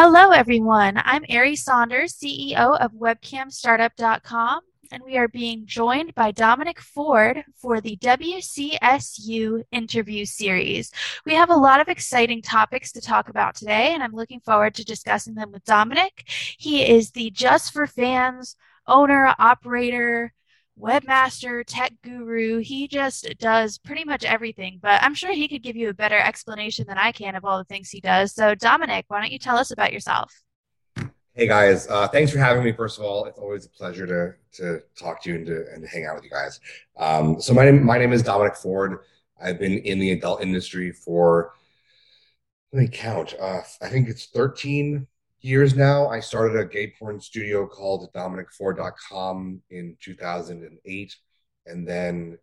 Hello, everyone. I'm Aerie Saunders, CEO of WebcamStartup.com, and we are being joined by Dominic Ford for the WCSU interview series. We have a lot of exciting topics to talk about today, and I'm looking forward to discussing them with Dominic. He is the Just for Fans owner, operator, webmaster, tech guru. He just does pretty much everything, but I'm sure he could give you a better explanation than I can of all the things he does. So, Dominic, why don't you tell us about yourself? Hey guys, uh, thanks for having me. First of all, it's always a pleasure to to talk to you and to and to hang out with you guys. Um, so my name my name is Dominic Ford. I've been in the adult industry for let me count. Uh, I think it's 13 years now. I started a gay porn studio called DominicFord.com in 2008. And then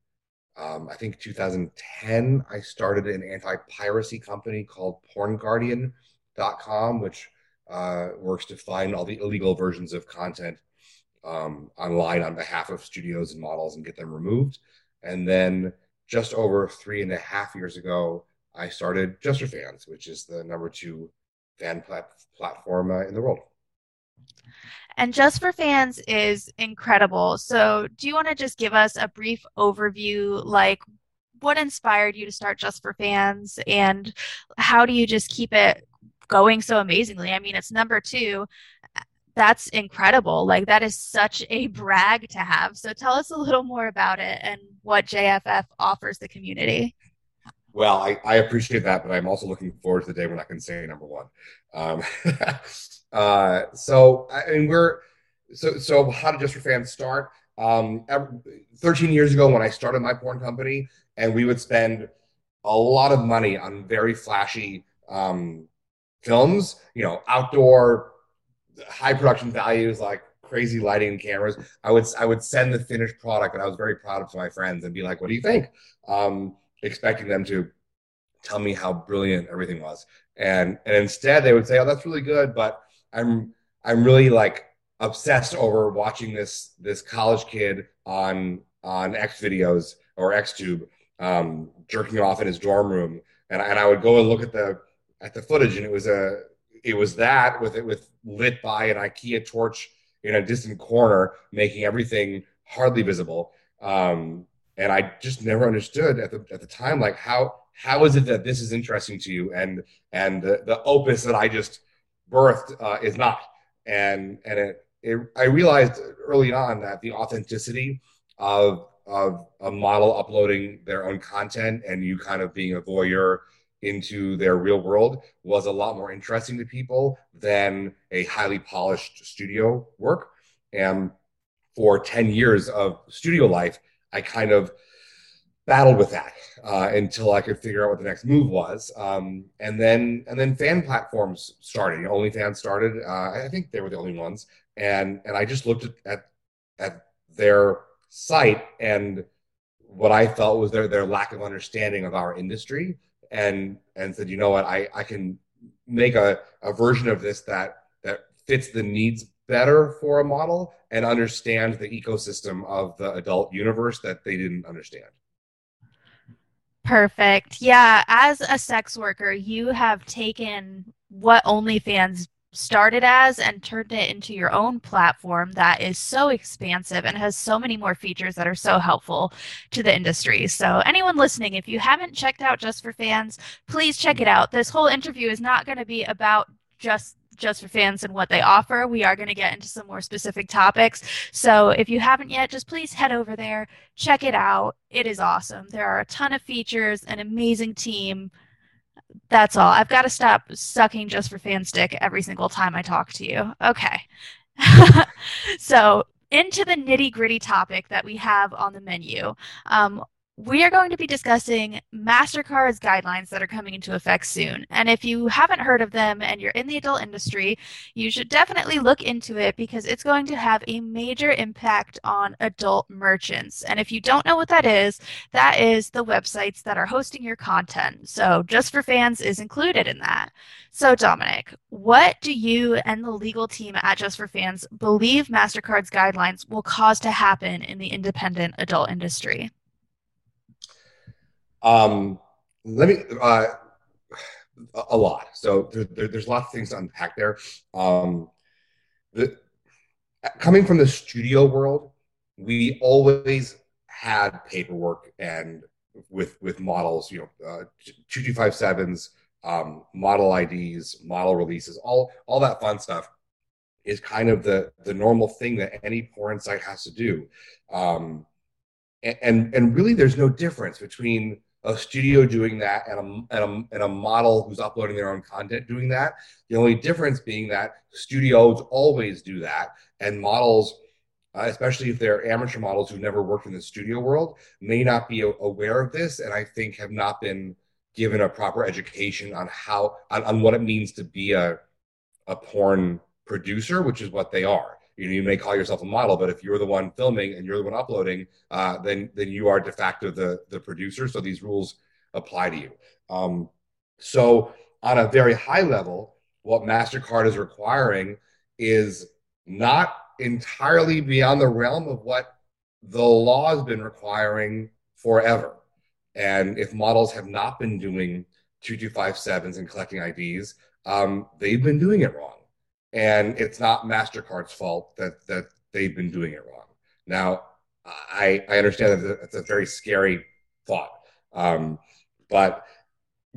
um, I think 2010, I started an anti piracy company called PornGuardian.com, which uh, works to find all the illegal versions of content um, online on behalf of studios and models and get them removed. And then just over three and a half years ago, I started Just for Fans, which is the number two fan plat- platform uh, in the world. And Just for Fans is incredible. So, do you want to just give us a brief overview, like what inspired you to start Just for Fans, and how do you just keep it going so amazingly? I mean, it's number two. That's incredible. Like, that is such a brag to have. So, tell us a little more about it and what JFF offers the community. Well, I, I appreciate that, but I'm also looking forward to the day when I can say number one. Um, uh, so, and we're so so. How did Just for Fans start? Um, 13 years ago, when I started my porn company, and we would spend a lot of money on very flashy um, films, you know, outdoor, high production values, like crazy lighting and cameras. I would I would send the finished product and I was very proud of to my friends and be like, "What do you think?" Um, expecting them to tell me how brilliant everything was. And and instead they would say, "Oh, that's really good, but I'm I'm really like obsessed over watching this this college kid on on XVideos or XTube um, jerking off in his dorm room." And and I would go and look at the at the footage, and it was a it was that with it with lit by an IKEA torch in a distant corner, making everything hardly visible. Um, and I just never understood at the at the time like how how is it that this is interesting to you? And and the, the opus that I just birthed uh, is not. And and it, it I realized early on that the authenticity of of a model uploading their own content and you kind of being a voyeur into their real world was a lot more interesting to people than a highly polished studio work. And for 10 years of studio life I kind of battled with that uh, until I could figure out what the next move was. Um, and then and then fan platforms started. OnlyFans started. Uh, I think they were the only ones. And and I just looked at, at at their site and what I felt was their their lack of understanding of our industry and and said, you know what, I I can make a, a version of this that that fits the needs better for a model and understand the ecosystem of the adult universe that they didn't understand. Perfect. Yeah, as a sex worker, you have taken what OnlyFans started as and turned it into your own platform that is so expansive and has so many more features that are so helpful to the industry. So, anyone listening, if you haven't checked out Just for Fans, please check it out. This whole interview is not going to be about just just for fans and what they offer. We are going to get into some more specific topics. So if you haven't yet, just please head over there, check it out. It is awesome. There are a ton of features, an amazing team. That's all. I've got to stop sucking just for fan stick every single time I talk to you. Okay. so into the nitty gritty topic that we have on the menu. Um, we are going to be discussing MasterCard's guidelines that are coming into effect soon. And if you haven't heard of them and you're in the adult industry, you should definitely look into it because it's going to have a major impact on adult merchants. And if you don't know what that is, that is the websites that are hosting your content. So Just for Fans is included in that. So, Dominic, what do you and the legal team at Just for Fans believe MasterCard's guidelines will cause to happen in the independent adult industry? Um, let me. Uh, a lot. So there, there, there's lots of things to unpack there. Um, the, coming from the studio world, we always had paperwork and with with models, you know, uh, two two five sevens, um, model IDs, model releases, all all that fun stuff is kind of the the normal thing that any porn site has to do. Um, and, and and really, there's no difference between a studio doing that and a, and a, and a model who's uploading their own content doing that. The only difference being that studios always do that, and models, uh, especially if they're amateur models who've never worked in the studio world, may not be aware of this, and I think have not been given a proper education on how on, on what it means to be a a porn producer, which is what they are. You know, you may call yourself a model, but if you're the one filming and you're the one uploading, uh, then then you are de facto the the producer. So these rules apply to you. Um, so on a very high level, what Mastercard is requiring is not entirely beyond the realm of what the law has been requiring forever. And if models have not been doing 2257s and collecting IDs, um, they've been doing it wrong. And it's not MasterCard's fault that, that they've been doing it wrong. Now, I, I understand that it's a very scary thought. Um, but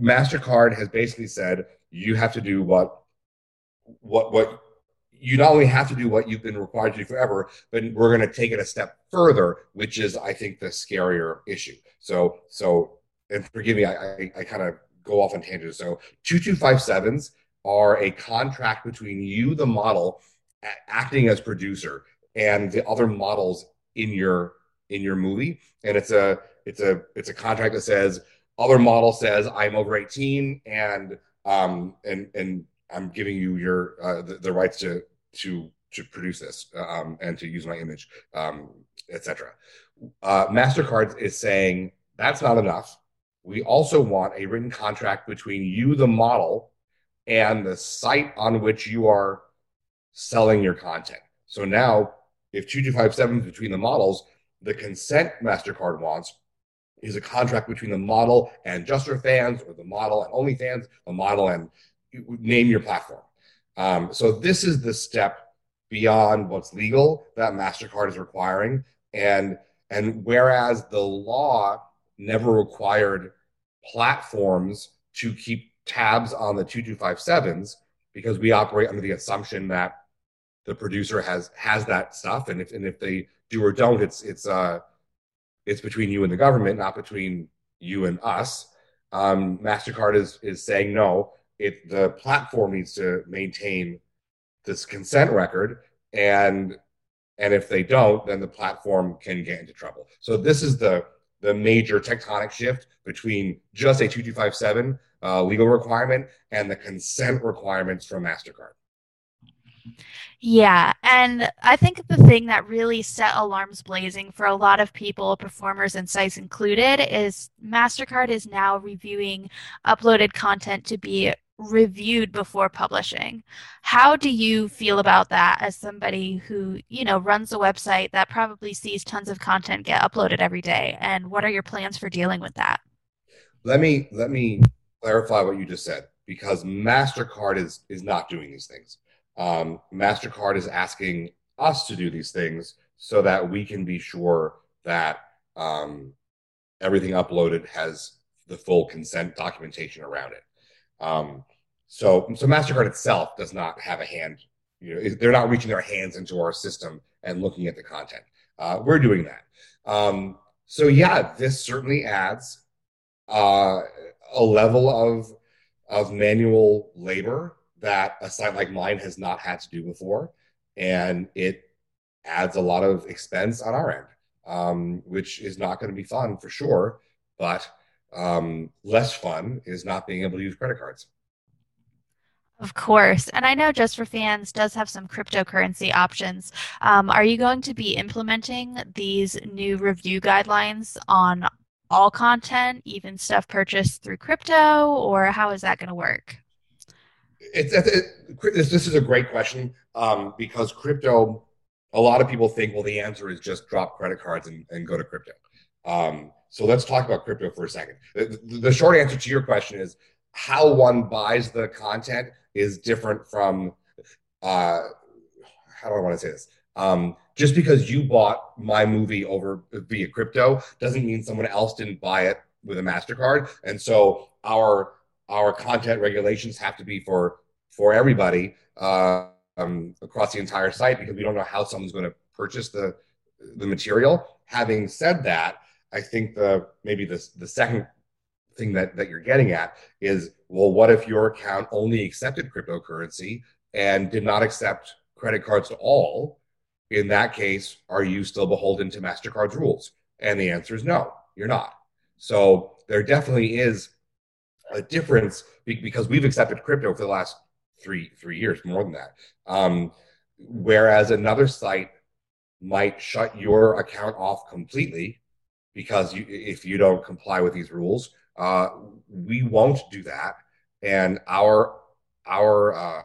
MasterCard has basically said you have to do what what what you not only have to do what you've been required to do forever, but we're going to take it a step further, which is, I think, the scarier issue. So, so, and forgive me, I, I, I kind of go off on tangents. So, 2257s are a contract between you, the model, acting as producer, and the other models in your in your movie. And it's a it's a it's a contract that says other model says I'm over 18 and um and and I'm giving you your uh, the, the rights to to to produce this um, and to use my image, um, etc. Uh, Mastercard is saying that's not enough. We also want a written contract between you, the model, and the site on which you are selling your content. So now, if 2257 is between the models, the consent MasterCard wants is a contract between the model and Just for Fans, or the model and OnlyFans, the model and name your platform. Um, so this is the step beyond what's legal that Mastercard is requiring, and and whereas the law never required platforms to keep tabs on the 2257s because we operate under the assumption that the producer has has that stuff. And if and if they do or don't it's it's uh it's between you and the government not between you and us. Um mastercard is is saying no. It the platform needs to maintain this consent record. And and if they don't then the platform can get into trouble. So this is the the major tectonic shift between just a 2257 uh, legal requirement and the consent requirements from mastercard yeah, and I think the thing that really set alarms blazing for a lot of people, performers and sites included, is MasterCard is now reviewing uploaded content to be reviewed before publishing. How do you feel about that as somebody who, you know, runs a website that probably sees tons of content get uploaded every day? And what are your plans for dealing with that? Let me let me clarify what you just said because Mastercard is is not doing these things. Um, Mastercard is asking us to do these things so that we can be sure that um, everything uploaded has the full consent documentation around it. Um, so, so Mastercard itself does not have a hand. You know, they're not reaching their hands into our system and looking at the content. Uh, we're doing that. Um, so, yeah, this certainly adds uh, a level of of manual labor that a site like mine has not had to do before, and it adds a lot of expense on our end, um, which is not going to be fun for sure. But um, less fun is not being able to use credit cards. Of course. And I know Just for Fans does have some cryptocurrency options. Um, are you going to be implementing these new review guidelines on all content, even stuff purchased through crypto, or how is that going to work? It's, it, this, this is a great question um, because crypto, a lot of people think, well, the answer is just drop credit cards and, and go to crypto. Um, so let's talk about crypto for a second. The, the, short answer to your question is how one buys the content is different from uh, how do I want to say this? Um, just because you bought my movie over via crypto doesn't mean someone else didn't buy it with a Mastercard. And so our our content regulations have to be for for everybody uh, um, across the entire site because we don't know how someone's going to purchase the the material. Having said that, I think the maybe the the second thing that that you're getting at is well, what if your account only accepted cryptocurrency and did not accept credit cards at all? In that case, are you still beholden to Mastercard's rules? And the answer is no, you're not. So there definitely is a difference because we've accepted crypto for the last three three years, more than that. Um, whereas another site might shut your account off completely because you, if you don't comply with these rules, uh, we won't do that. And our our uh,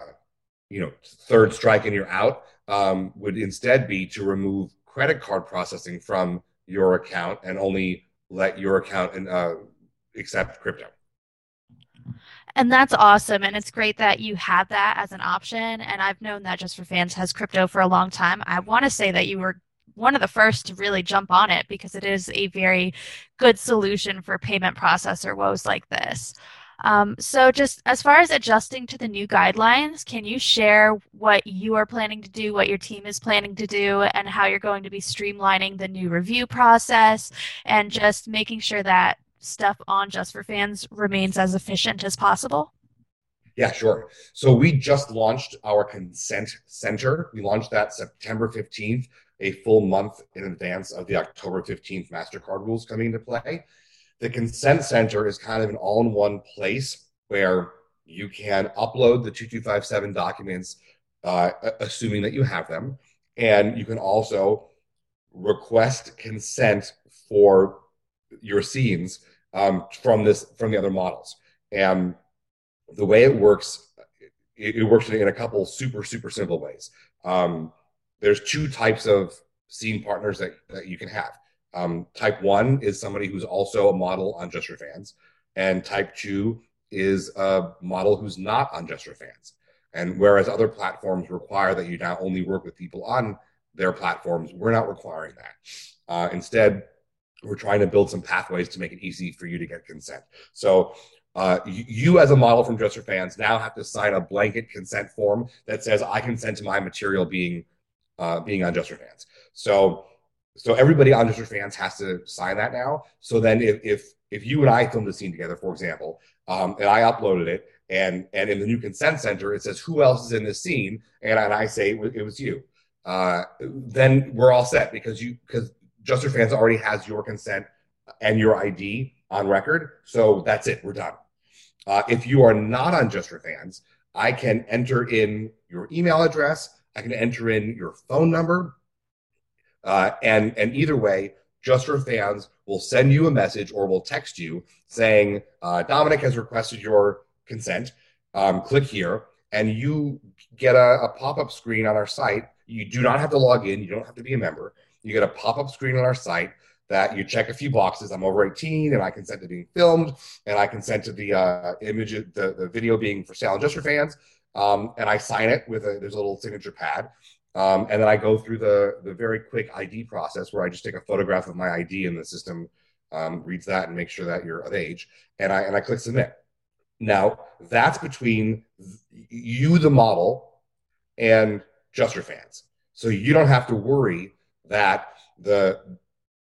you know third strike and you're out um, would instead be to remove credit card processing from your account and only let your account uh, accept crypto. And that's awesome. And it's great that you have that as an option. And I've known that Just for Fans has crypto for a long time. I want to say that you were one of the first to really jump on it because it is a very good solution for payment processor woes like this. Um, so, just as far as adjusting to the new guidelines, can you share what you are planning to do, what your team is planning to do, and how you're going to be streamlining the new review process and just making sure that stuff on Just for Fans remains as efficient as possible? Yeah, sure. So we just launched our consent center. We launched that September 15th, a full month in advance of the October 15th MasterCard rules coming into play. The consent center is kind of an all in one place where you can upload the 2257 documents, uh, assuming that you have them. And you can also request consent for your scenes um, from this from the other models. And the way it works, it, it works in a couple super super simple ways. Um, there's two types of scene partners that, that you can have. Um, type one is somebody who's also a model on Just Fans, and type two is a model who's not on Just Fans. And whereas other platforms require that you now only work with people on their platforms, we're not requiring that. Uh, instead, we're trying to build some pathways to make it easy for you to get consent. So uh, you, as a model from for Fans, now have to sign a blanket consent form that says I consent to my material being uh, being on for Fans. So so everybody on for Fans has to sign that now. So then if if if you and I filmed the scene together, for example, um, and I uploaded it, and and in the new consent center it says who else is in this scene, and, and I say it was you, uh, then we're all set because you because Just for Fans already has your consent and your ID on record. So that's it. We're done. Uh, if you are not on Just for Fans, I can enter in your email address. I can enter in your phone number. Uh, and, and either way, Just for Fans will send you a message or will text you saying, uh, Dominic has requested your consent. Um, click here. And you get a, a pop up screen on our site. You do not have to log in, you don't have to be a member. You get a pop up screen on our site that you check a few boxes. I'm over 18 and I consent to being filmed and I consent to the uh, image, the, the video being for sale and just for fans. Um, and I sign it with a, there's a little signature pad. Um, and then I go through the, the very quick ID process where I just take a photograph of my ID and the system um, reads that and makes sure that you're of age. And I, and I click submit. Now that's between you, the model, and Just for Fans. So you don't have to worry that the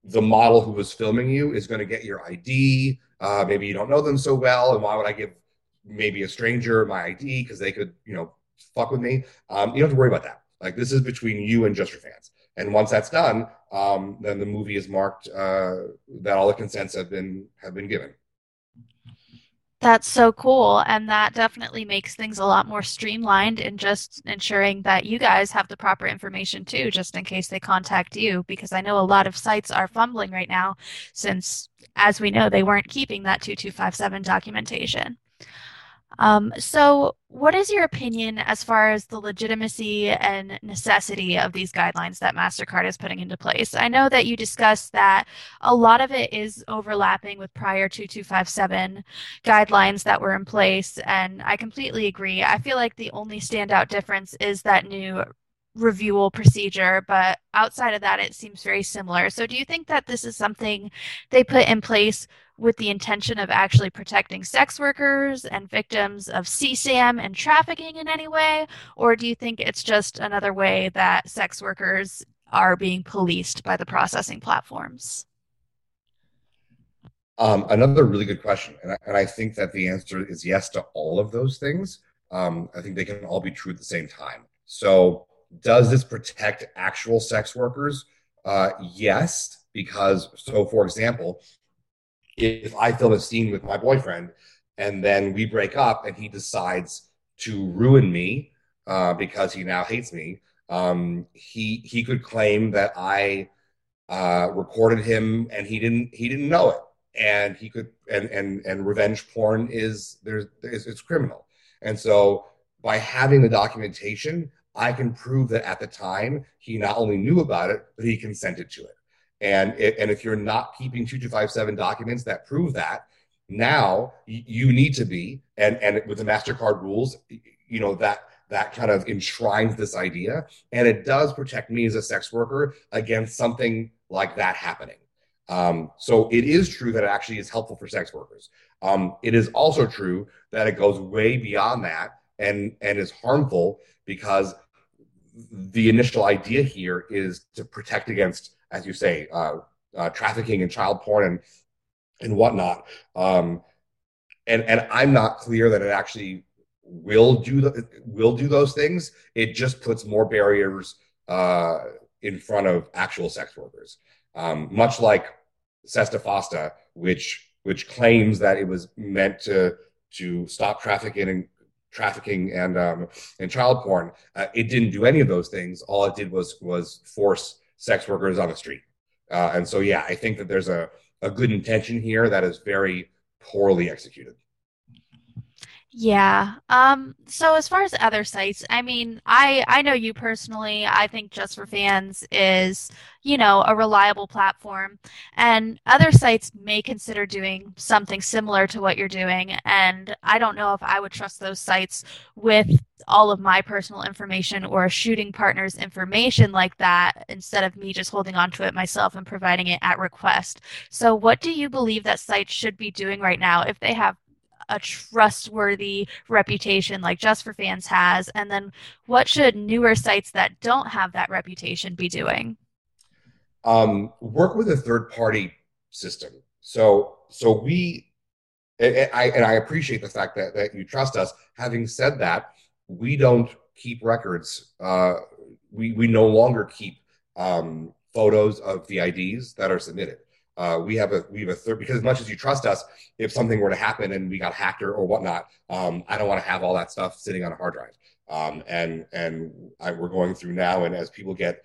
the model who was filming you is going to get your ID. Uh, maybe you don't know them so well, and why would I give maybe a stranger my ID because they could, you know, fuck with me? Um, you don't have to worry about that. Like this is between you and Just for Fans. And once that's done, um, then the movie is marked uh, that all the consents have been have been given. That's so cool. And that definitely makes things a lot more streamlined in just ensuring that you guys have the proper information too, just in case they contact you. Because I know a lot of sites are fumbling right now since, as we know, they weren't keeping that 2257 documentation. Um, so, what is your opinion as far as the legitimacy and necessity of these guidelines that MasterCard is putting into place? I know that you discussed that a lot of it is overlapping with prior 2257 guidelines that were in place, and I completely agree. I feel like the only standout difference is that new reviewal procedure, but outside of that, it seems very similar. So, do you think that this is something they put in place with the intention of actually protecting sex workers and victims of CSAM and trafficking in any way? Or do you think it's just another way that sex workers are being policed by the processing platforms? Um, another really good question. And I, and I, think that the answer is yes to all of those things. Um, I think they can all be true at the same time. So, does this protect actual sex workers? Uh, yes, because, so for example, if I film a scene with my boyfriend and then we break up and he decides to ruin me uh, because he now hates me, um, he he could claim that I uh, recorded him and he didn't he didn't know it, and he could and and and revenge porn is there's it's, it's criminal, and so by having the documentation, I can prove that at the time he not only knew about it but he consented to it. And it, and if you're not keeping 2257 documents that prove that, now you need to be and and with the Mastercard rules, you know that that kind of enshrines this idea, and it does protect me as a sex worker against something like that happening. Um, so it is true that it actually is helpful for sex workers. Um, it is also true that it goes way beyond that and and is harmful because the initial idea here is to protect against as you say, uh, uh, trafficking and child porn and and whatnot. Um, and and I'm not clear that it actually will do the, will do those things. It just puts more barriers uh, in front of actual sex workers, um, much like SESTA FOSTA, which which claims that it was meant to to stop trafficking and trafficking and um, and child porn. Uh, it didn't do any of those things. All it did was was force sex workers on the street. Uh, and so, yeah, I think that there's a, a good intention here that is very poorly executed. Yeah. Um, so as far as other sites, I mean, I I know you personally. I think Just for Fans is, you know, a reliable platform, and other sites may consider doing something similar to what you're doing, and I don't know if I would trust those sites with all of my personal information or shooting partner's information like that instead of me just holding on to it myself and providing it at request. So what do you believe that sites should be doing right now if they have a trustworthy reputation like Just for Fans has? And then what should newer sites that don't have that reputation be doing? Um, work with a third party system. So so we and I and I appreciate the fact that that you trust us. Having said that, we don't keep records. Uh, we we no longer keep um, photos of the IDs that are submitted. Uh, we have a we have a third because as much as you trust us, if something were to happen and we got hacked or, or whatnot, um, I don't want to have all that stuff sitting on a hard drive. Um, and and I, we're going through now, and as people get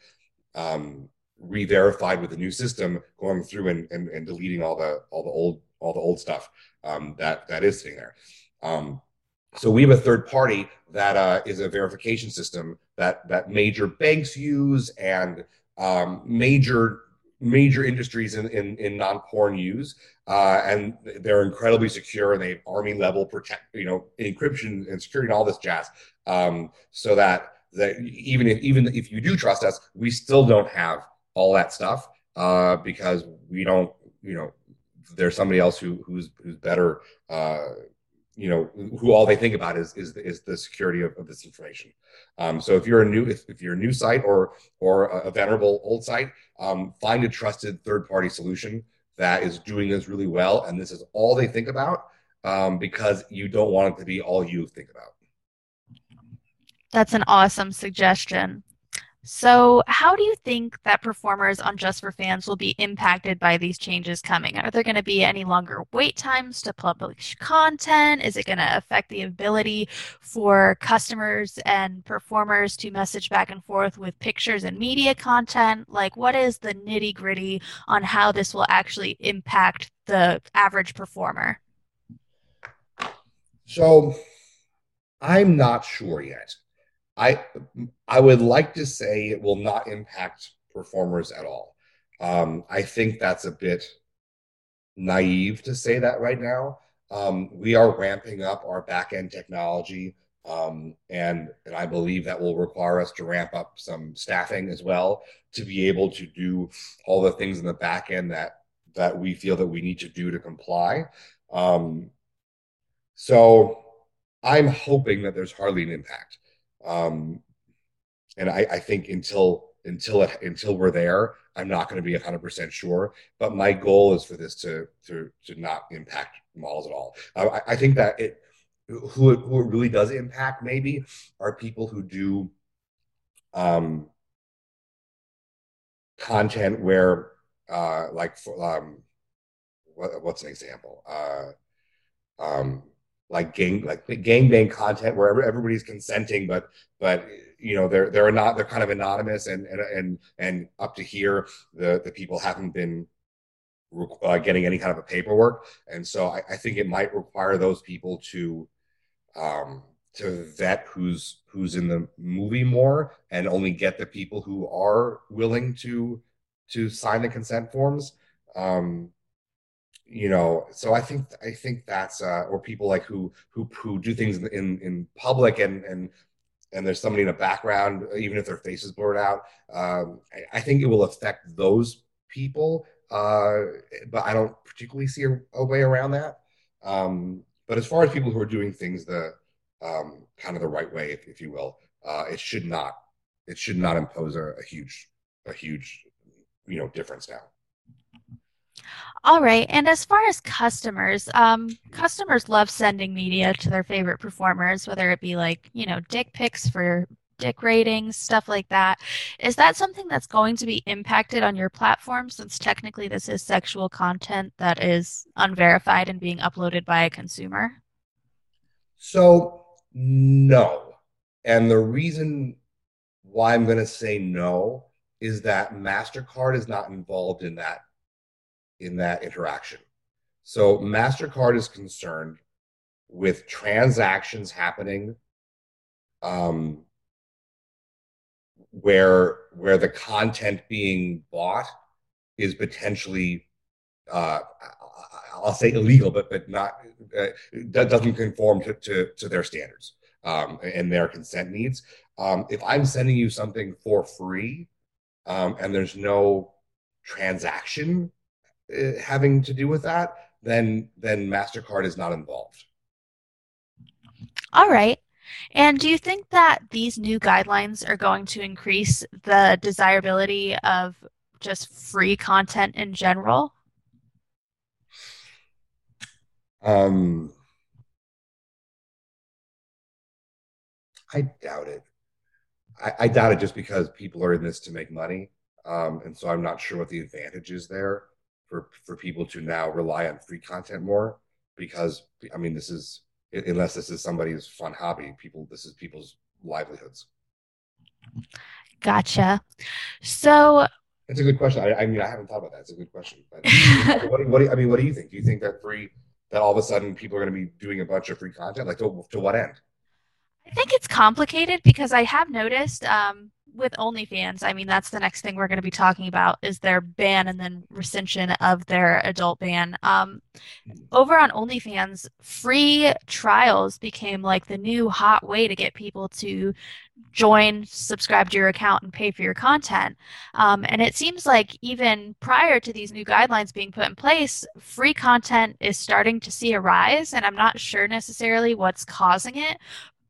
um, re-verified with the new system, going through and, and, and deleting all the all the old all the old stuff um, that that is sitting there. Um, so we have a third party that uh, is a verification system that that major banks use and um, major major industries in, in, in non-porn use, uh, and they're incredibly secure and they have army level protect, you know, encryption and security and all this jazz, um, so that that even if even if you do trust us, we still don't have all that stuff uh, because we don't, you know, there's somebody else who who's who's better. Uh, you know who all they think about is is is the security of, of this information. Um, so if you're a new if, if you're a new site or or a, venerable old site, um, find a trusted third party solution that is doing this really well, and this is all they think about um, because you don't want it to be all you think about. That's an awesome suggestion. So, how do you think that performers on Just for Fans will be impacted by these changes coming? Are there going to be any longer wait times to publish content? Is it going to affect the ability for customers and performers to message back and forth with pictures and media content? Like, what is the nitty gritty on how this will actually impact the average performer? So, I'm not sure yet. I I would like to say it will not impact performers at all. Um, I think that's a bit naive to say that right now. Um, we are ramping up our back end technology, um, and and I believe that will require us to ramp up some staffing as well to be able to do all the things in the back end that that we feel that we need to do to comply. Um, so I'm hoping that there's hardly an impact. Um, and I, I think until until it until we're there, I'm not going to be 100 percent sure. But my goal is for this to to to not impact malls at all. I, I think that it who it, who it really does impact maybe are people who do um, content where uh, like for, um, what, what's an example? Uh, um, like gang like gang bang content where everybody's consenting, but but you know they're they're not they're kind of anonymous and and and and up to here the the people haven't been uh, getting any kind of a paperwork, and so I, I think it might require those people to um, to vet who's who's in the movie more and only get the people who are willing to to sign the consent forms. Um, you know, so I think I think that's uh, or people like who who who do things in in public and and and there's somebody in the background, even if their face is blurred out. Um, I, I, think it will affect those people, uh, but I don't particularly see a, a way around that. Um, but as far as people who are doing things the um, kind of the right way, if, if you will, uh, it should not it should not impose a, a huge a huge you know difference now. All right. And as far as customers, um, customers love sending media to their favorite performers, whether it be like, you know, dick pics for dick ratings, stuff like that. Is that something that's going to be impacted on your platform since technically this is sexual content that is unverified and being uploaded by a consumer? So, no. And the reason why I'm going to say no is that MasterCard is not involved in that in that interaction. So MasterCard is concerned with transactions happening um, where where the content being bought is potentially uh, I'll say illegal, but but not uh, that doesn't conform to, to, to their standards um, and their consent needs. Um, if I'm sending you something for free um, and there's no transaction having to do with that, then then Mastercard is not involved. All right. And do you think that these new guidelines are going to increase the desirability of just free content in general? Um, I doubt it. I, I, doubt it just because people are in this to make money. Um, and so I'm not sure what the advantage is there for for people to now rely on free content more because I mean this is unless this is somebody's fun hobby, people this is people's livelihoods. Gotcha. So it's a good question. I, I, mean, I haven't thought about that. It's a good question. But what, what, I mean, what do you think? Do you think that free that all of a sudden people are going to be doing a bunch of free content? Like to, to what end? I think it's complicated because I have noticed um, with OnlyFans, I mean, that's the next thing we're going to be talking about is their ban and then rescission of their adult ban. Um, over on OnlyFans, free trials became like the new hot way to get people to join, subscribe to your account, and pay for your content. Um, and it seems like even prior to these new guidelines being put in place, free content is starting to see a rise. And I'm not sure necessarily what's causing it,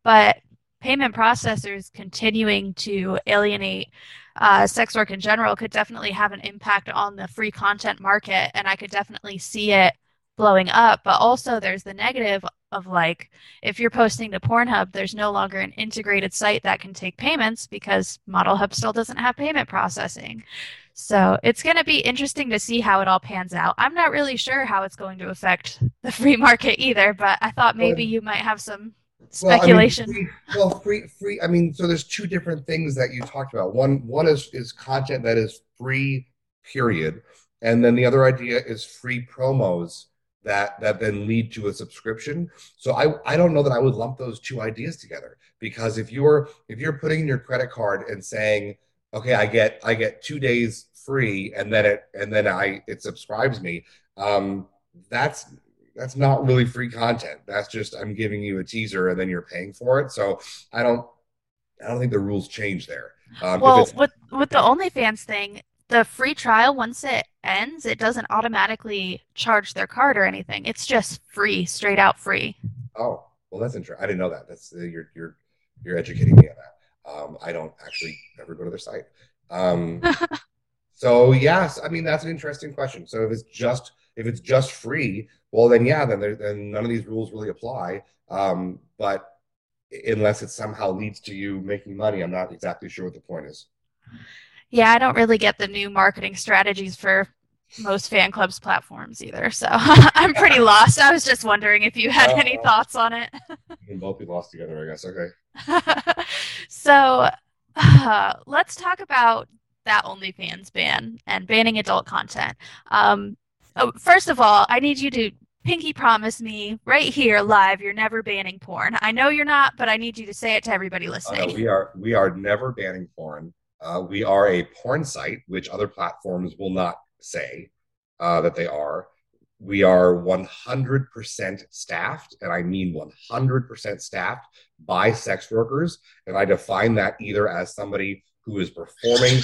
but payment processors continuing to alienate uh, sex work in general could definitely have an impact on the free content market. And I could definitely see it blowing up. But also, there's the negative of like, if you're posting to Pornhub, there's no longer an integrated site that can take payments because ModelHub still doesn't have payment processing. So it's going to be interesting to see how it all pans out. I'm not really sure how it's going to affect the free market either, but I thought maybe you might have some speculation. Well, I mean, free, well, free, free. I mean, so there's two different things that you talked about. One, one is is content that is free, period, and then the other idea is free promos that that then lead to a subscription. So I I don't know that I would lump those two ideas together because if you're if you're putting in your credit card and saying okay I get I get two days free and then it and then I it subscribes me um, that's that's not really free content. That's just I'm giving you a teaser and then you're paying for it. So I don't I don't think the rules change there. Um, well, with with the OnlyFans thing, the free trial once it ends, it doesn't automatically charge their card or anything. It's just free, straight out free. Oh, well, that's interesting. I didn't know that. That's uh, you're you're you're educating me on that. Um, I don't actually ever go to their site. Um, so yes, I mean that's an interesting question. So if it's just if it's just free, well then yeah, then there, then none of these rules really apply. Um, but unless it somehow leads to you making money, I'm not exactly sure what the point is. Yeah, I don't really get the new marketing strategies for most fan clubs platforms either. So I'm pretty lost. I was just wondering if you had uh, any thoughts on it. we can both be lost together, I guess. Okay. so uh, let's talk about that OnlyFans ban and banning adult content. Um, oh, first of all, I need you to pinky promise me right here live you're never banning porn. I know you're not, but I need you to say it to everybody listening. Uh, we are we are never banning porn. Uh, we are a porn site, which other platforms will not say uh, that they are. We are 100% staffed, and I mean 100% staffed by sex workers. And I define that either as somebody who is performing,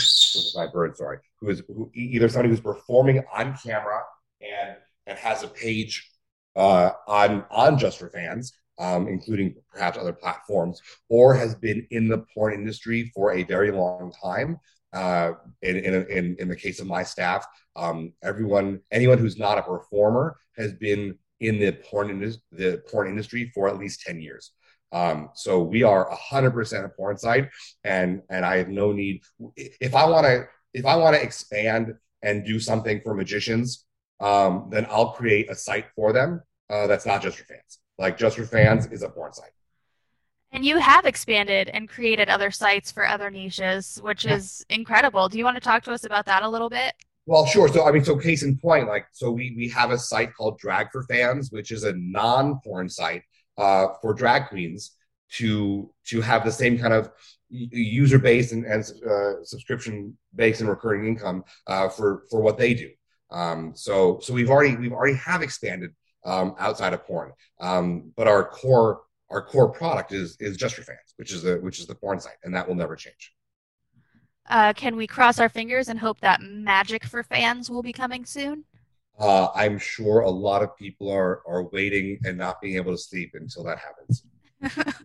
my bird, sorry, who is who, either somebody who's performing on camera and and has a page uh, on on Just for Fans, um, including perhaps other platforms, or has been in the porn industry for a very long time. Uh, in, in, in, the case of my staff, um, everyone, anyone who's not a performer has been in the porn, in, the porn industry for at least 10 years. Um, so we are 100% a porn site, and and I have no need. If I want to, if I want to expand and do something for magicians, um, then I'll create a site for them uh, that's not just for fans. Like Just for Fans is a porn site. And you have expanded and created other sites for other niches, which is incredible. Do you want to talk to us about that a little bit? Well, sure. So, I mean, so case in point, like, so we we have a site called Drag for Fans, which is a non-porn site uh, for drag queens to to have the same kind of user base and, and uh, subscription base and recurring income uh, for for what they do. Um, so so we've already we've already have expanded um, outside of porn. Um, but our core our core product is is just for fans, which is the which is the porn site, and that will never change. Uh, can we cross our fingers and hope that magic for fans will be coming soon? Uh, I'm sure a lot of people are are waiting and not being able to sleep until that happens.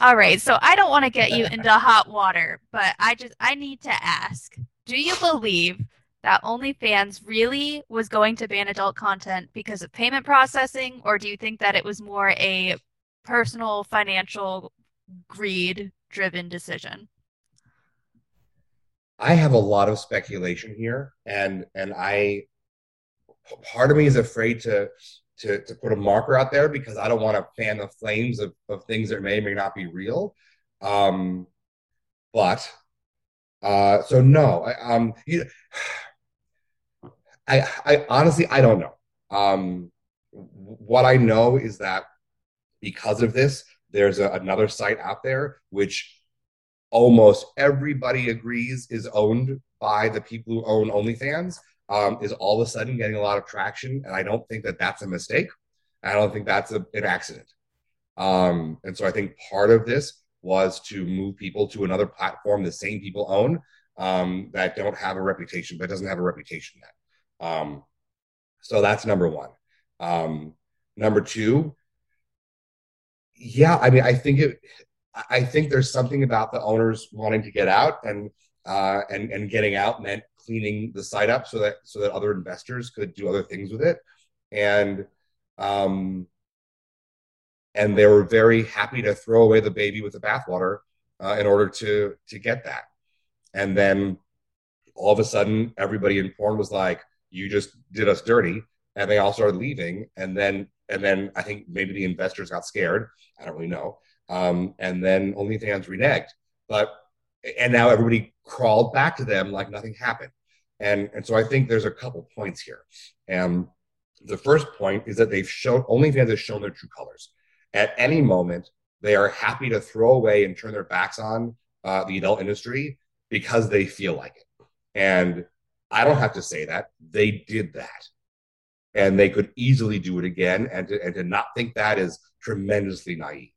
All right, so I don't want to get you into hot water, but I just I need to ask: Do you believe that OnlyFans really was going to ban adult content because of payment processing, or do you think that it was more a personal financial greed driven decision? I have a lot of speculation here, and and I part of me is afraid to to to put a marker out there because I don't want to fan the flames of, of things that may or may not be real. Um, but uh, so no, I, um, you, I, I honestly, I don't know. Um, what I know is that because of this, there's a, another site out there which almost everybody agrees is owned by the people who own OnlyFans. Um, is all of a sudden getting a lot of traction, and I don't think that that's a mistake. I don't think that's a, an accident. Um, and so I think part of this was to move people to another platform the same people own um, that don't have a reputation, that doesn't have a reputation yet. Um, so that's number one. Um, number two, yeah, I mean, I think it. I think there's something about the owners wanting to get out and uh, and and getting out meant cleaning the site up so that so that other investors could do other things with it, and um, and they were very happy to throw away the baby with the bathwater uh, in order to to get that, and then all of a sudden everybody in porn was like, you just did us dirty. And they all started leaving. And then and then i think maybe the investors got scared. I don't really know um, and then onlyfans reneged but and now everybody crawled back to them like nothing happened and and so i think there's a couple points here and the first point is that they've shown OnlyFans has shown their true colors. At any moment, they are happy to throw away and turn their backs on uh, the adult industry because they feel like it. And I don't have to say that. They did that. And they could easily do it again. And to, and to not think that is tremendously naive.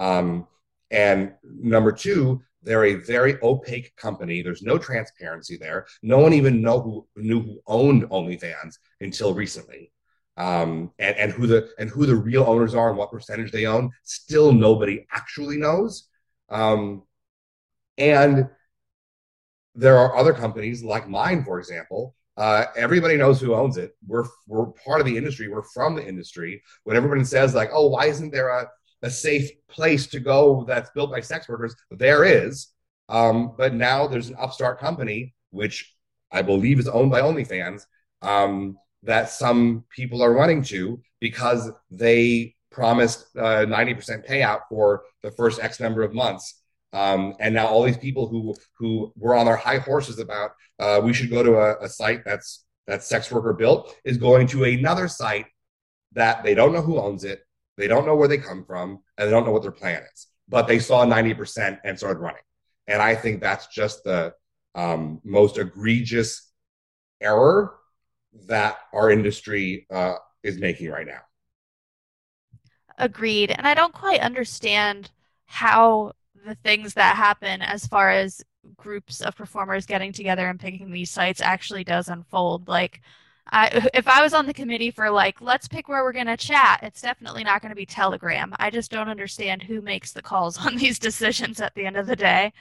Um, and number two, they're a very opaque company. There's no transparency there. No one even know who knew who owned OnlyFans until recently. Um, and, and who the and who the real owners are and what percentage they own, still nobody actually knows. Um, and there are other companies like mine, for example. Uh, everybody knows who owns it. We're we're part of the industry. We're from the industry. When everybody says like, "Oh, why isn't there a a safe place to go that's built by sex workers. There is. Um, but now there's an upstart company, which I believe is owned by OnlyFans, um, that some people are running to because they promised a 90% payout for the first X number of months. Um, and now all these people who who were on their high horses about uh, we should go to a, a site that's that's sex worker built is going to another site that they don't know who owns it they don't know where they come from and they don't know what their plan is. But they saw 90% and started running. And I think that's just the um, most egregious error that our industry uh, is making right now. Agreed. And I don't quite understand how the things that happen as far as groups of performers getting together and picking these sites actually does unfold. Like, I, if I was on the committee for like, let's pick where we're going to chat, it's definitely not going to be Telegram. I just don't understand who makes the calls on these decisions at the end of the day.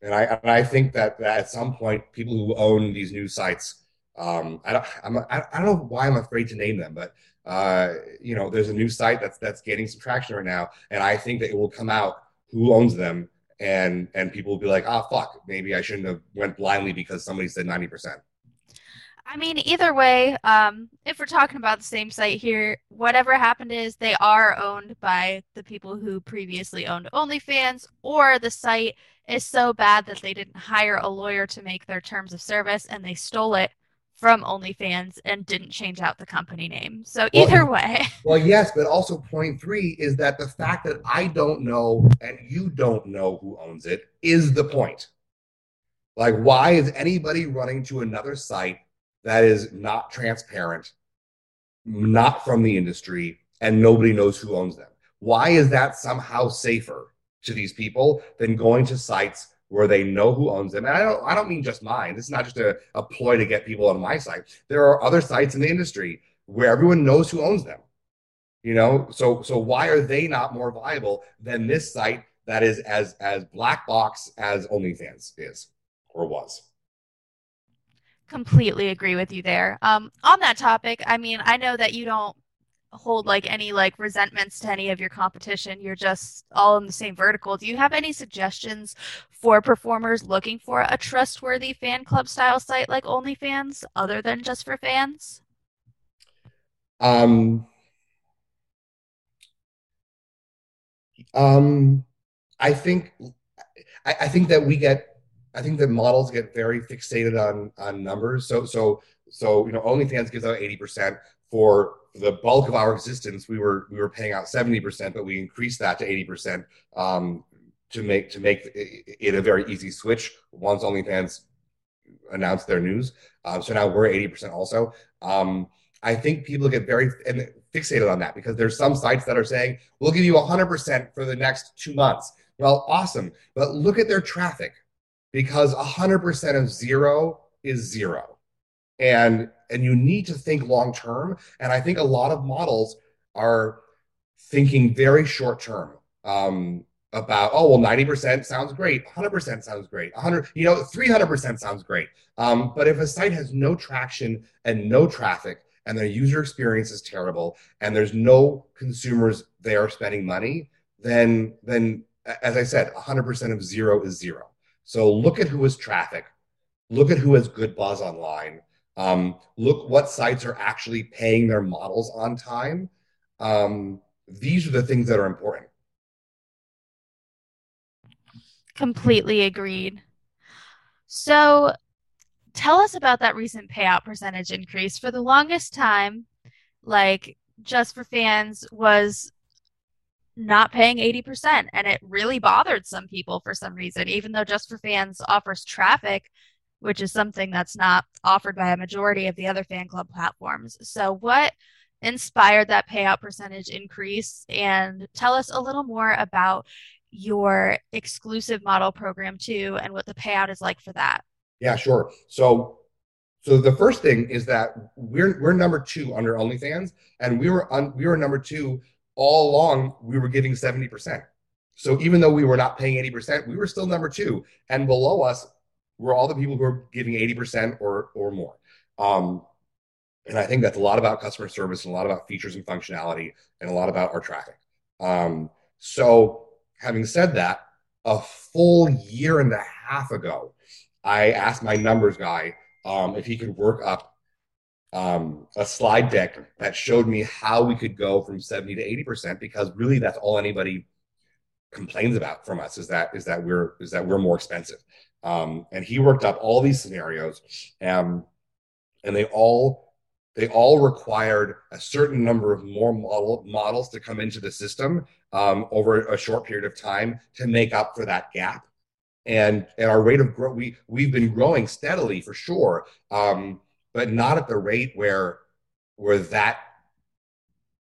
And I and I think that, that at some point, people who own these news sites, um, I don't I'm, I I don't know why I'm afraid to name them, but uh, you know, there's a new site that's that's gaining some traction right now, and I think that it will come out who owns them, and and people will be like, ah, oh, fuck, maybe I shouldn't have went blindly because somebody said ninety percent. I mean, either way, um, if we're talking about the same site here, whatever happened is they are owned by the people who previously owned OnlyFans, or the site is so bad that they didn't hire a lawyer to make their terms of service and they stole it from OnlyFans and didn't change out the company name. So either well, way. Well, yes, but also point three is that the fact that I don't know and you don't know who owns it is the point. Like, why is anybody running to another site that is not transparent, not from the industry, and nobody knows who owns them. Why is that somehow safer to these people than going to sites where they know who owns them? And I don't I don't mean just mine. This is not just a, a ploy to get people on my site. There are other sites in the industry where everyone knows who owns them. You know, so so why are they not more viable than this site that is as as black box as OnlyFans is or was? Completely agree with you there. Um, on that topic, I mean, I know that you don't hold like any like resentments to any of your competition. You're just all in the same vertical. Do you have any suggestions for performers looking for a trustworthy fan club style site like OnlyFans, other than just for fans? Um. Um, I think I, I think that we get I think that models get very fixated on on numbers. So so so you know, OnlyFans gives out eighty percent for the bulk of our existence. We were we were paying out seventy percent, but we increased that to eighty percent um, to make to make it a very easy switch once OnlyFans announced their news. Um, so now we're eighty percent also. Um, I think people get very and fixated on that because there's some sites that are saying we'll give you 100% for the next two months. Well, awesome, but look at their traffic because 100% of zero is zero. And and you need to think long term and I think a lot of models are thinking very short term. Um, about oh well 90% sounds great 100% sounds great 100 you know 300% sounds great um, but if a site has no traction and no traffic and their user experience is terrible and there's no consumers there spending money then then as i said 100% of zero is zero so look at who has traffic, look at who has good buzz online, um, look what sites are actually paying their models on time. Um, these are the things that are important. Completely agreed. So tell us about that recent payout percentage increase. For the longest time, like just for fans was not paying 80% and it really bothered some people for some reason even though just for fans offers traffic which is something that's not offered by a majority of the other fan club platforms. So what inspired that payout percentage increase? And tell us a little more about your exclusive model program too and what the payout is like for that. Yeah sure. So so the first thing is that we're we're number two under OnlyFans, and we were on we were number two all along. We were giving seventy percent. So even though we were not paying eighty percent, we were still number two, and below us were all the people who were giving eighty percent or or more. Um, and I think that's a lot about customer service and a lot about features and functionality and a lot about our traffic. Um, so having said that, a full year and a half ago, I asked my numbers guy um, if he could work up um, a slide deck that showed me how we could go from 70 to 80 percent because really that's all anybody complains about from us is that is that we're is that we're more expensive. Um, and he worked up all these scenarios um, and they all they all required a certain number of more model models to come into the system um, over a short period of time to make up for that gap. And and our rate of growth we we've been growing steadily for sure um, but not at the rate where where that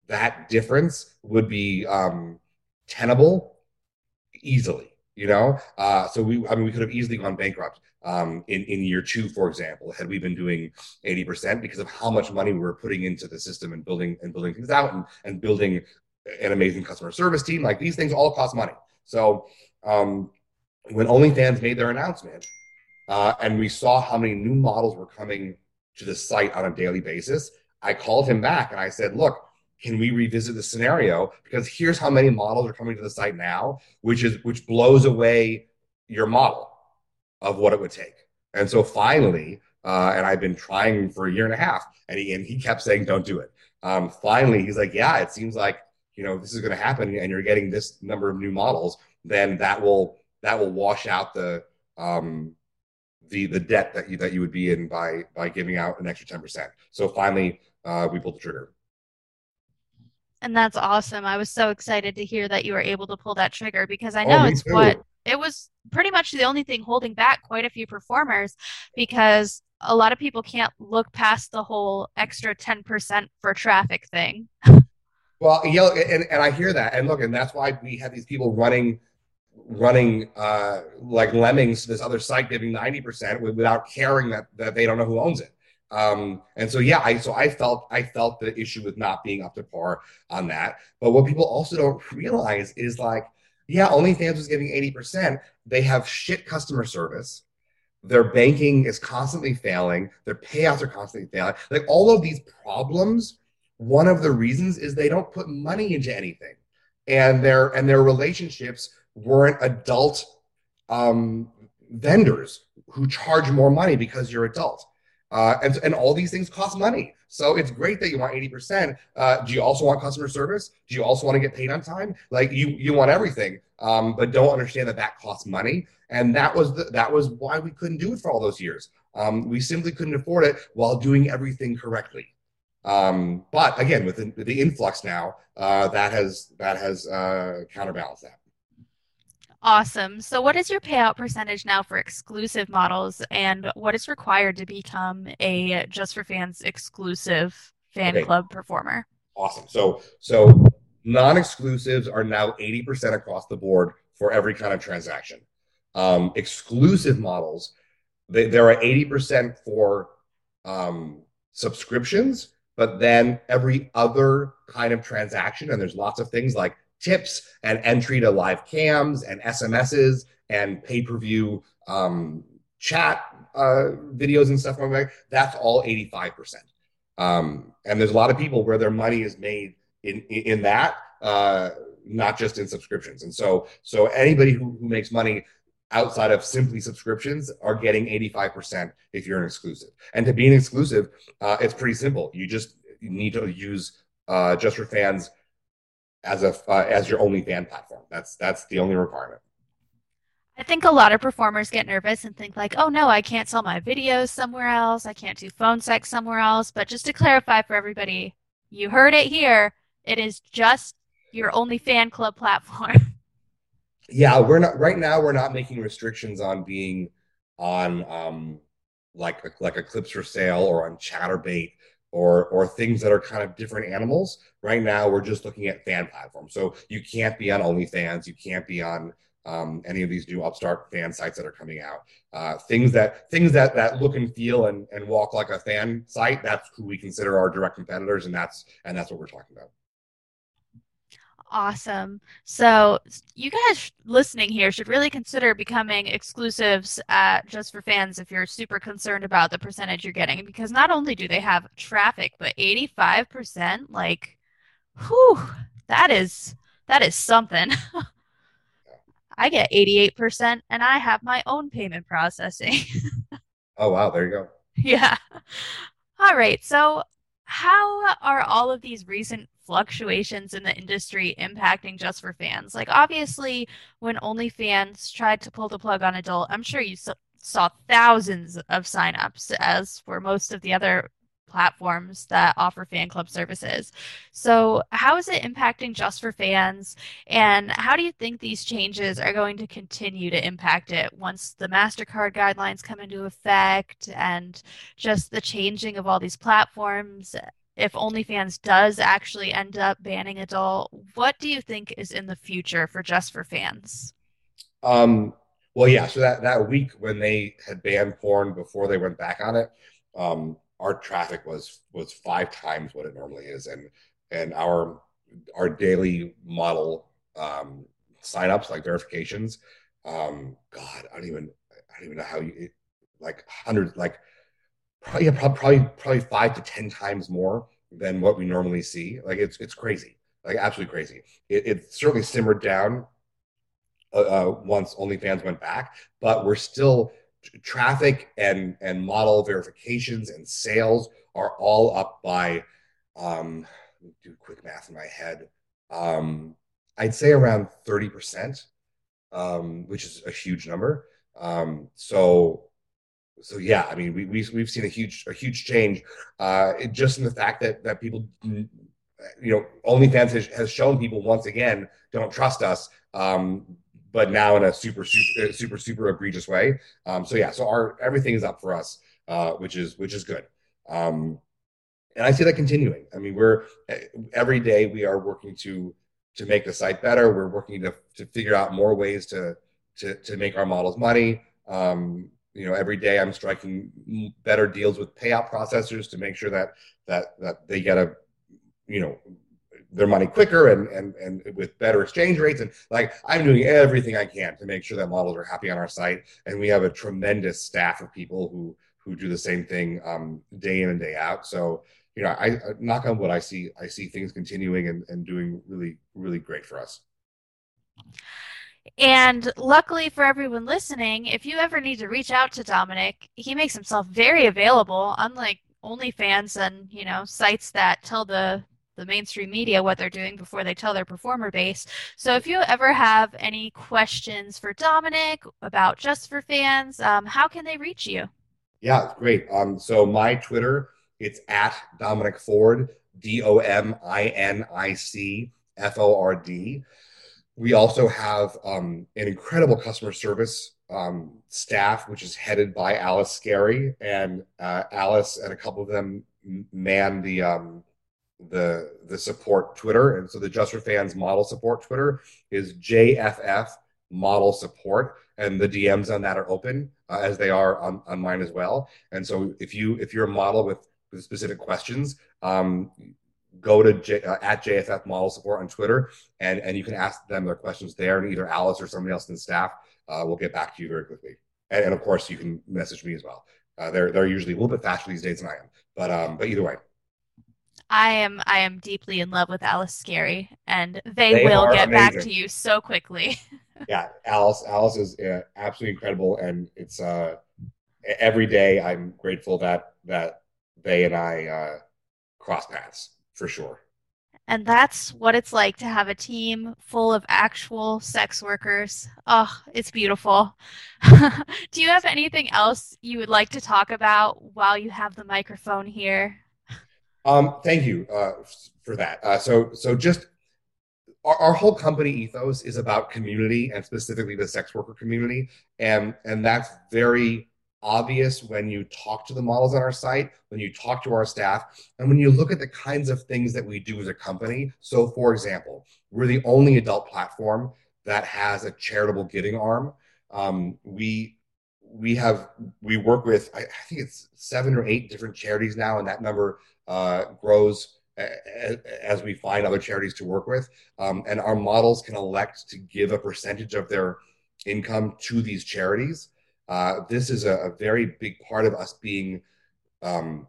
that difference would be um, tenable easily you know? Uh, so we i mean we could have easily gone bankrupt um, in in year two for example had we been doing 80% because of how much money we were putting into the system and building and building things out and, and building an amazing customer service team. Like these things all cost money. So um, when OnlyFans made their announcement, uh, and we saw how many new models were coming to the site on a daily basis, I called him back and I said, "Look, can we revisit the scenario? Because here's how many models are coming to the site now, which is which blows away your model of what it would take." And so finally, uh, and I've been trying for a year and a half, and he and he kept saying, "Don't do it." Um, finally, he's like, "Yeah, it seems like you know this is going to happen, and you're getting this number of new models. Then that will that will wash out the um, the the debt that you that you would be in by by giving out an extra ten percent. So finally, uh, we pulled the trigger. And that's awesome. I was so excited to hear that you were able to pull that trigger because I oh, know oh, it's too. what it was pretty much the only thing holding back quite a few performers because a lot of people can't look past the whole extra 10% for traffic thing. well, yeah, and, and I hear that. And look, and that's why we have these people running running uh, like lemmings to this other site giving 90% without caring that, that they don't know who owns it. Um, and so yeah, I so I felt I felt the issue with not being up to par on that. But what people also don't realize is like, yeah, OnlyFans was giving 80%. They have shit customer service. Their banking is constantly failing. Their payouts are constantly failing. Like all of these problems, one of the reasons is they don't put money into anything. And their and their relationships weren't adult um, vendors who charge more money because you're adult. Uh, and, and all these things cost money. So it's great that you want 80%. Uh, do you also want customer service? Do you also want to get paid on time? Like you, you want everything, um, but don't understand that that costs money. And that was the, that was why we couldn't do it for all those years. Um, we simply couldn't afford it while doing everything correctly. Um, but again, with the, the influx now, uh, that has that has uh, counterbalanced that. Awesome. So, what is your payout percentage now for exclusive models, and what is required to become a Just for Fans exclusive fan okay. club performer? Awesome. So, so non-exclusives are now 80% across the board for every kind of transaction. Um, exclusive models, they, there are 80% for um, subscriptions, but then every other kind of transaction, and there's lots of things like tips and entry to live cams and SMSs and pay per view um, chat uh, videos and stuff like that. That's all 85%. Um, and there's a lot of people where their money is made in, in that, uh, not just in subscriptions. And so, so anybody who, who makes money outside of simply subscriptions are getting 85% if you're an exclusive. And to be an exclusive, uh, it's pretty simple. You just need to use uh, just for fans as a uh, as your only fan platform. That's that's the only requirement. I think a lot of performers get nervous and think like, "Oh no, I can't sell my videos somewhere else. I can't do phone sex somewhere else." But just to clarify for everybody, You heard it here. It is just your only fan club platform. yeah, we're not right now. We're not making restrictions on being on um, like like a clips for sale or on Chaturbate or or things that are kind of different animals. Right now, we're just looking at fan platforms. So you can't be on OnlyFans. You can't be on um, any of these new upstart fan sites that are coming out. Uh, things that things that that look and feel and, and walk like a fan site. That's who we consider our direct competitors, and that's and that's what we're talking about. Awesome. So you guys listening here should really consider becoming exclusives at Just for Fans if you're super concerned about the percentage you're getting because not only do they have traffic, but 85%, like, whew, that is that is something. I get 88% and I have my own payment processing. oh wow, there you go. Yeah. All right. So how are all of these recent fluctuations in the industry impacting just for fans? Like, obviously, when OnlyFans tried to pull the plug on adult, I'm sure you saw thousands of signups, as were most of the other platforms that offer fan club services. So, how is it impacting just for fans? And how do you think these changes are going to continue to impact it once the MasterCard guidelines come into effect and just the changing of all these platforms? If OnlyFans does actually end up banning adult, what do you think is in the future for just for fans? Um, well, yeah. So that that week when they had banned porn before they went back on it, um, our traffic was was five times what it normally is, and and our our daily model um, signups like verifications. Um, God, I don't even I don't even know how you it, like hundreds like probably probably probably five to ten times more than what we normally see. Like it's it's crazy, like absolutely crazy. It, it certainly simmered down uh, uh, once OnlyFans went back, but we're still traffic and and model verifications and sales are all up by um do quick math in my head. Um i'd say around 30% um which is a huge number. Um so so yeah i mean we, we we've seen a huge a huge change uh just in the fact that that people you know onlyfans has, has shown people once again don't trust us um but now in a super super super super egregious way. Um, so yeah, so our everything is up for us, uh, which is which is good. Um, and I see that continuing. I mean, we're every day we are working to to make the site better. We're working to to figure out more ways to to to make our models money. Um, you know, every day I'm striking better deals with payout processors to make sure that that that they get a you know their money quicker and and and with better exchange rates. And like i'm doing everything i can to make sure that models are happy on our site. And we have a tremendous staff of people who who do the same thing um, day in and day out. So you know i knock on wood i see i see things continuing and, and doing really really great for us. And luckily for everyone listening, if you ever need to reach out to Dominic, he makes himself very available, unlike OnlyFans and, you know, sites that tell the the mainstream media what they're doing before they tell their performer base. So if you ever have any questions for Dominic about Just for Fans, um, how can they reach you? Yeah, great. Um, so my Twitter, it's at Dominic Ford, D O M I N I C F O R D. We also have um, an incredible customer service um, staff, which is headed by Alice Scary, and uh, Alice and a couple of them man the um, the the support Twitter, and so the Just for Fans model support Twitter is JFF model support, and the DMs on that are open uh, as they are on, on mine as well. And so if you if you're a model with, with specific questions, um, go to J, uh, at JFF model support on Twitter, and and you can ask them their questions there, and either Alice or somebody else in the staff uh, will get back to you very quickly. And, and of course, you can message me as well. Uh, they're they're usually a little bit faster these days than I am, but um, but either way. I am I am deeply in love with Alice Scary, and they, they will get amazing. back to you so quickly. yeah, Alice Alice is uh, absolutely incredible, and it's uh, every day I'm grateful that that they and I uh, cross paths for sure. And that's what it's like to have a team full of actual sex workers. Oh, it's beautiful. Do you have anything else you would like to talk about while you have the microphone here? Um, thank you uh, for that. Uh, so, so just our, our, whole company ethos is about community and specifically the sex worker community, and and that's very obvious when you talk to the models on our site, when you talk to our staff, and when you look at the kinds of things that we do as a company. So, for example, we're the only adult platform that has a charitable giving arm. Um, we we have we work with I, I, think it's seven or eight different charities now, and that number uh, grows as we find other charities to work with. Um, and our models can elect to give a percentage of their income to these charities. Uh, this is a, a, very big part of us being um,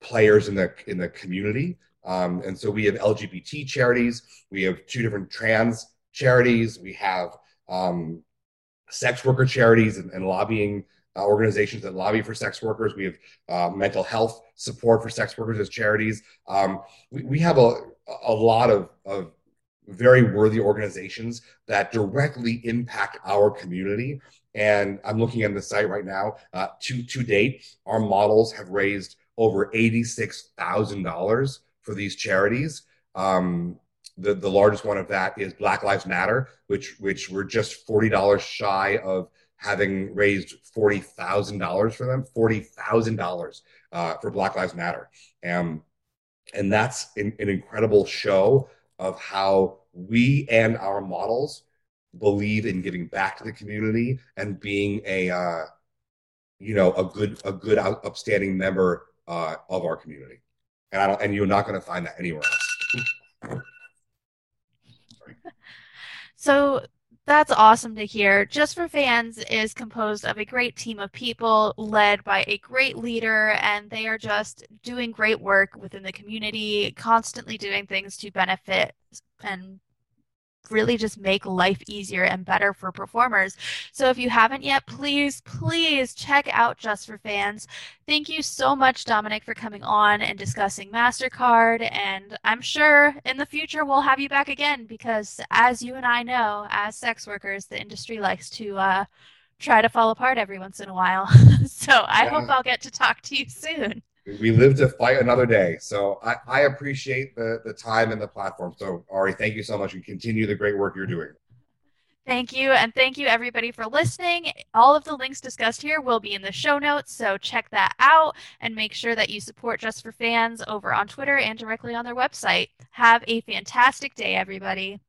players in the in the community. Um, and so we have LGBT charities. We have two different trans charities. We have um, sex worker charities and, and lobbying uh, organizations that lobby for sex workers. We have uh, mental health support for sex workers as charities. Um, we, we, have a, a lot of, of very worthy organizations that directly impact our community. And I'm looking at the site right now. Uh, to to date, our models have raised over eighty-six thousand dollars for these charities. Um, the the largest one of that is Black Lives Matter, which which we're just forty dollars shy of having raised forty thousand dollars for them. Forty thousand uh, dollars for Black Lives Matter, and and that's an, an incredible show of how we and our models believe in giving back to the community and being a uh, you know a good a good upstanding member uh, of our community and I don't and you're not going to find that anywhere else so that's awesome to hear. Just for Fans is composed of a great team of people led by a great leader, and they are just doing great work within the community, constantly doing things to benefit and really just make life easier and better for performers. So if you haven't yet, please, please check out Just for Fans. Thank you so much, Dominic, for coming on and discussing MasterCard. And I'm sure in the future we'll have you back again because, as you and I know, as sex workers, the industry likes to uh, try to fall apart every once in a while. so I yeah. hope I'll get to talk to you soon we live to fight another day. So I, I appreciate the the time and the platform. So Aerie, thank you so much and continue the great work you're doing. Thank you. And thank you everybody for listening. All of the links discussed here will be in the show notes. So check that out and make sure that you support Just for Fans over on Twitter and directly on their website. Have a fantastic day, everybody.